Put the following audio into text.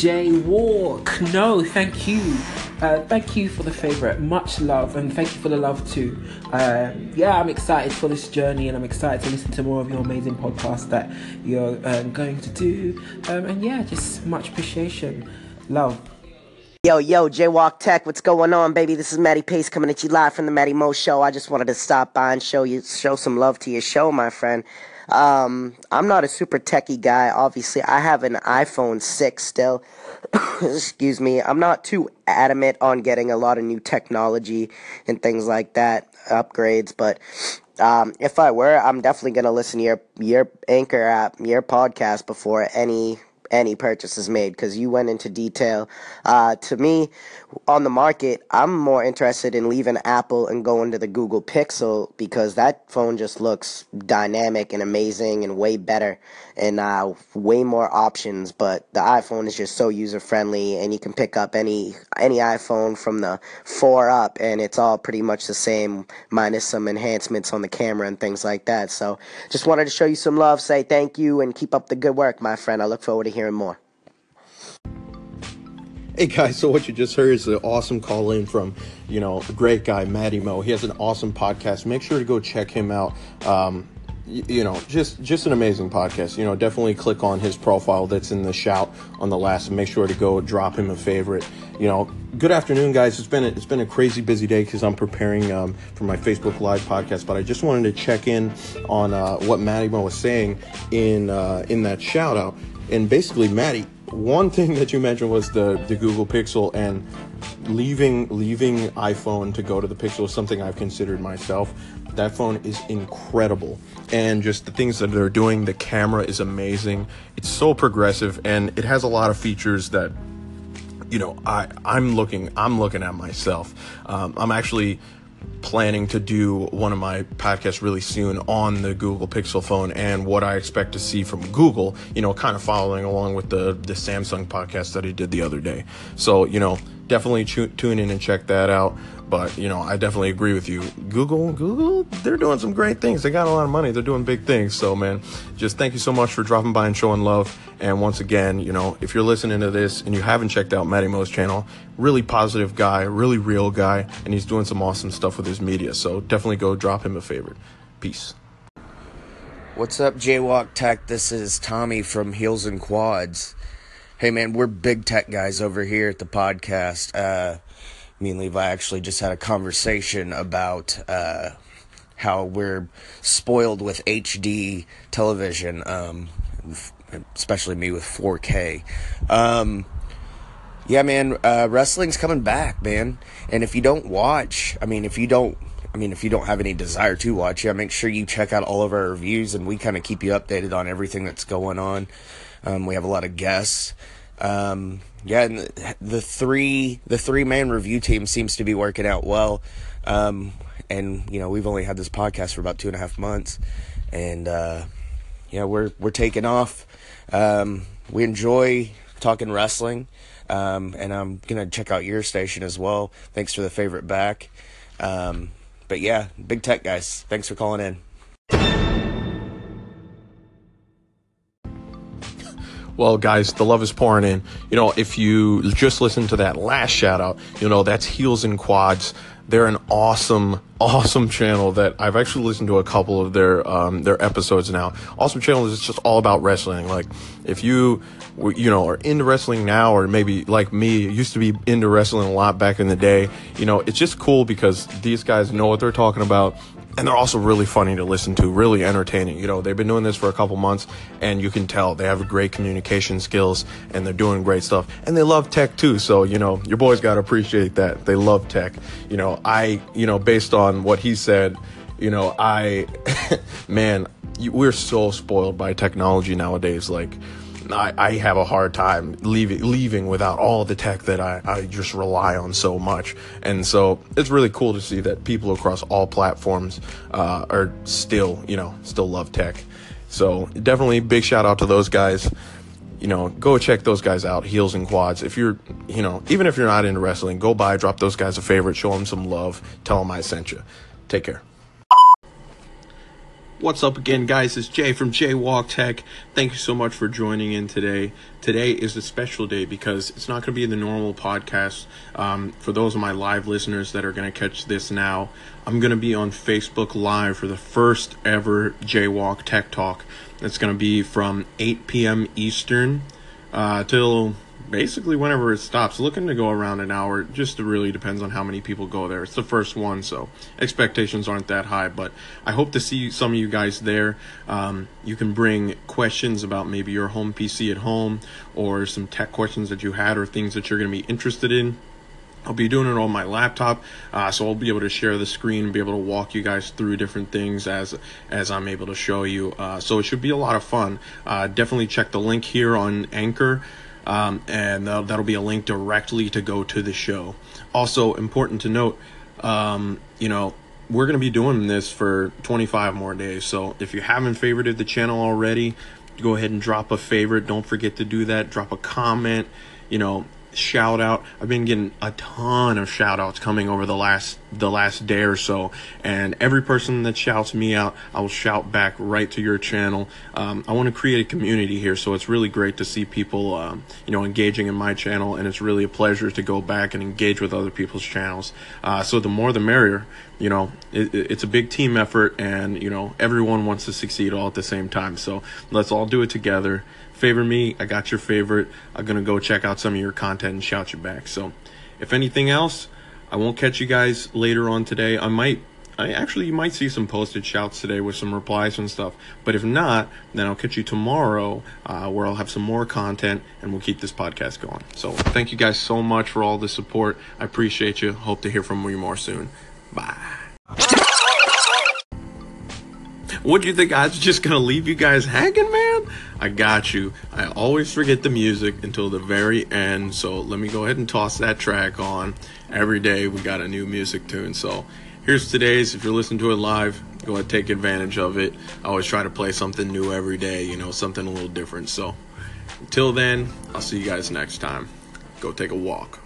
J Walk. No, thank you. Uh, thank you for the favorite. Much love, and thank you for the love too. Um, yeah, I'm excited for this journey, and I'm excited to listen to more of your amazing podcasts that you're um, going to do. Um, and yeah, just much appreciation. Love. Yo, yo, Jaywalk Tech, what's going on, baby? This is Matty Pace coming at you live from the Matty Mo Show. I just wanted to stop by and show you, show some love to your show, my friend. Um, I'm not a super techie guy, obviously. I have an iPhone 6 still. Excuse me. I'm not too adamant on getting a lot of new technology and things like that, upgrades, but um, if I were, I'm definitely gonna listen to your your Anchor app, your podcast before any any purchases made because you went into detail. Uh, to me, on the market, I'm more interested in leaving Apple and going to the Google Pixel because that phone just looks dynamic and amazing and way better and uh, way more options. But the iPhone is just so user friendly, and you can pick up any any iPhone from the four up, and it's all pretty much the same, minus some enhancements on the camera and things like that. So, just wanted to show you some love, say thank you, and keep up the good work, my friend. I look forward to hearing more. Hey guys, so what you just heard is an awesome call in from, you know, great guy, Matty Mo. He has an awesome podcast. Make sure to go check him out. Um, you know, just just an amazing podcast. You know, definitely click on his profile that's in the shout on the last, and make sure to go drop him a favorite. You know, good afternoon, guys. It's been a, it's been a crazy busy day because I'm preparing um, for my Facebook Live podcast, but I just wanted to check in on uh, what Matty Mo was saying in uh, in that shout out, and basically, Matty, one thing that you mentioned was the the Google Pixel and leaving leaving iPhone to go to the Pixel is something I've considered myself. That phone is incredible, and just the things that they're doing. The camera is amazing. It's so progressive, and it has a lot of features that you know I I'm looking I'm looking at myself. Um, I'm actually planning to do one of my podcasts really soon on the Google Pixel phone and what I expect to see from Google, you know, kind of following along with the the Samsung podcast that I did the other day. So, you know, definitely tune in and check that out. But, you know, I definitely agree with you. Google, Google, they're doing some great things. They got a lot of money. They're doing big things. So, man, just thank you so much for dropping by and showing love. And once again, you know, if you're listening to this and you haven't checked out Matty Mo's channel, really positive guy, really real guy, and he's doing some awesome stuff with his media. So definitely go drop him a favorite. Peace. What's up, Jaywalk Tech? This is Tommy from Heels and Quads. Hey, man, we're big tech guys over here at the podcast. Uh, me and Levi actually just had a conversation about uh, how we're spoiled with HD television, um, especially me with 4K. Um, yeah, man, uh, wrestling's coming back, man. And if you don't watch, I mean, if you don't, I mean, if you don't have any desire to watch, yeah, make sure you check out all of our reviews, and we kind of keep you updated on everything that's going on. Um, we have a lot of guests. Um, yeah, and the, three the three man review team seems to be working out well. Um, and you know we've only had this podcast for about two and a half months, and uh, yeah, we're we're taking off. Um, we enjoy talking wrestling, um, and I'm gonna check out your station as well. Thanks for the favorite back. Um, but yeah, big tech guys, thanks for calling in. Well, guys, the love is pouring in. You know, if you just listen to that last shout out, you know, that's Heels and Quads. They're an awesome, awesome channel that I've actually listened to a couple of their um, their episodes now. Awesome channel is just all about wrestling. Like, if you you know are into wrestling now, or maybe like me, used to be into wrestling a lot back in the day. You know, it's just cool because these guys know what they're talking about and they're also really funny to listen to, really entertaining. You know, they've been doing this for a couple months, and you can tell they have great communication skills, and they're doing great stuff, and they love tech too. So you know, your boys got to appreciate that they love tech. You know, I, you know, based on what he said, you know, I, man, we're so spoiled by technology nowadays. Like, I, I have a hard time leaving leaving without all the tech that I, I just rely on so much. And so it's really cool to see that people across all platforms uh, are still, you know, still love tech. So definitely big shout out to those guys. You know, go check those guys out, Heels and Quads. If you're, you know, even if you're not into wrestling, go by, drop those guys a favorite, show them some love, tell them I sent you. Take care. What's up again, guys? It's Jay from Jaywalk Tech. Thank you so much for joining in today. Today is a special day because it's not going to be the normal podcast. Um, for those of my live listeners that are going to catch this now, I'm going to be on Facebook Live for the first ever Jaywalk Tech Talk. It's going to be from 8 p.m. Eastern uh, till basically whenever it stops looking to go around an hour just really depends on how many people go there it's the first one so expectations aren't that high but i hope to see some of you guys there um, you can bring questions about maybe your home pc at home or some tech questions that you had or things that you're going to be interested in I'll be doing it on my laptop, uh, so I'll be able to share the screen and be able to walk you guys through different things as as I'm able to show you. Uh, so it should be a lot of fun. Uh, definitely check the link here on Anchor um, and that'll, that'll, be a link directly to go to the show. Also, important to note, um, you know, we're going to be doing this for 25 more days. So if you haven't favorited the channel already, go ahead and drop a favorite. Don't forget to do that. Drop a comment. You know, shout out. I've been getting a ton of shout outs coming over the last the last day or so, and every person that shouts me out, I will shout back right to your channel. Um, I want to create a community here, so it's really great to see people, um, you know, engaging in my channel, and it's really a pleasure to go back and engage with other people's channels. Uh, so the more the merrier. You know, it, it's a big team effort, and you know everyone wants to succeed all at the same time. So let's all do it together favor me. I got your favorite. I'm to go check out some of your content and shout you back. So, if anything else, I won't catch you guys later on today. I might, I actually, you might see some posted shouts today with some replies and stuff. But if not, then I'll catch you tomorrow uh, where I'll have some more content and we'll keep this podcast going. So, thank you guys so much for all the support. I appreciate you. Hope to hear from you more soon. Bye. What do you think? I was just gonna leave you guys hanging, man? I got you. I always forget the music until the very end, so let me go ahead and toss that track on. Every day we got a new music tune, so here's today's. If you're listening to it live, go ahead take advantage of it. I always try to play something new every day, you know, something a little different. So until then, I'll see you guys next time. Go take a walk.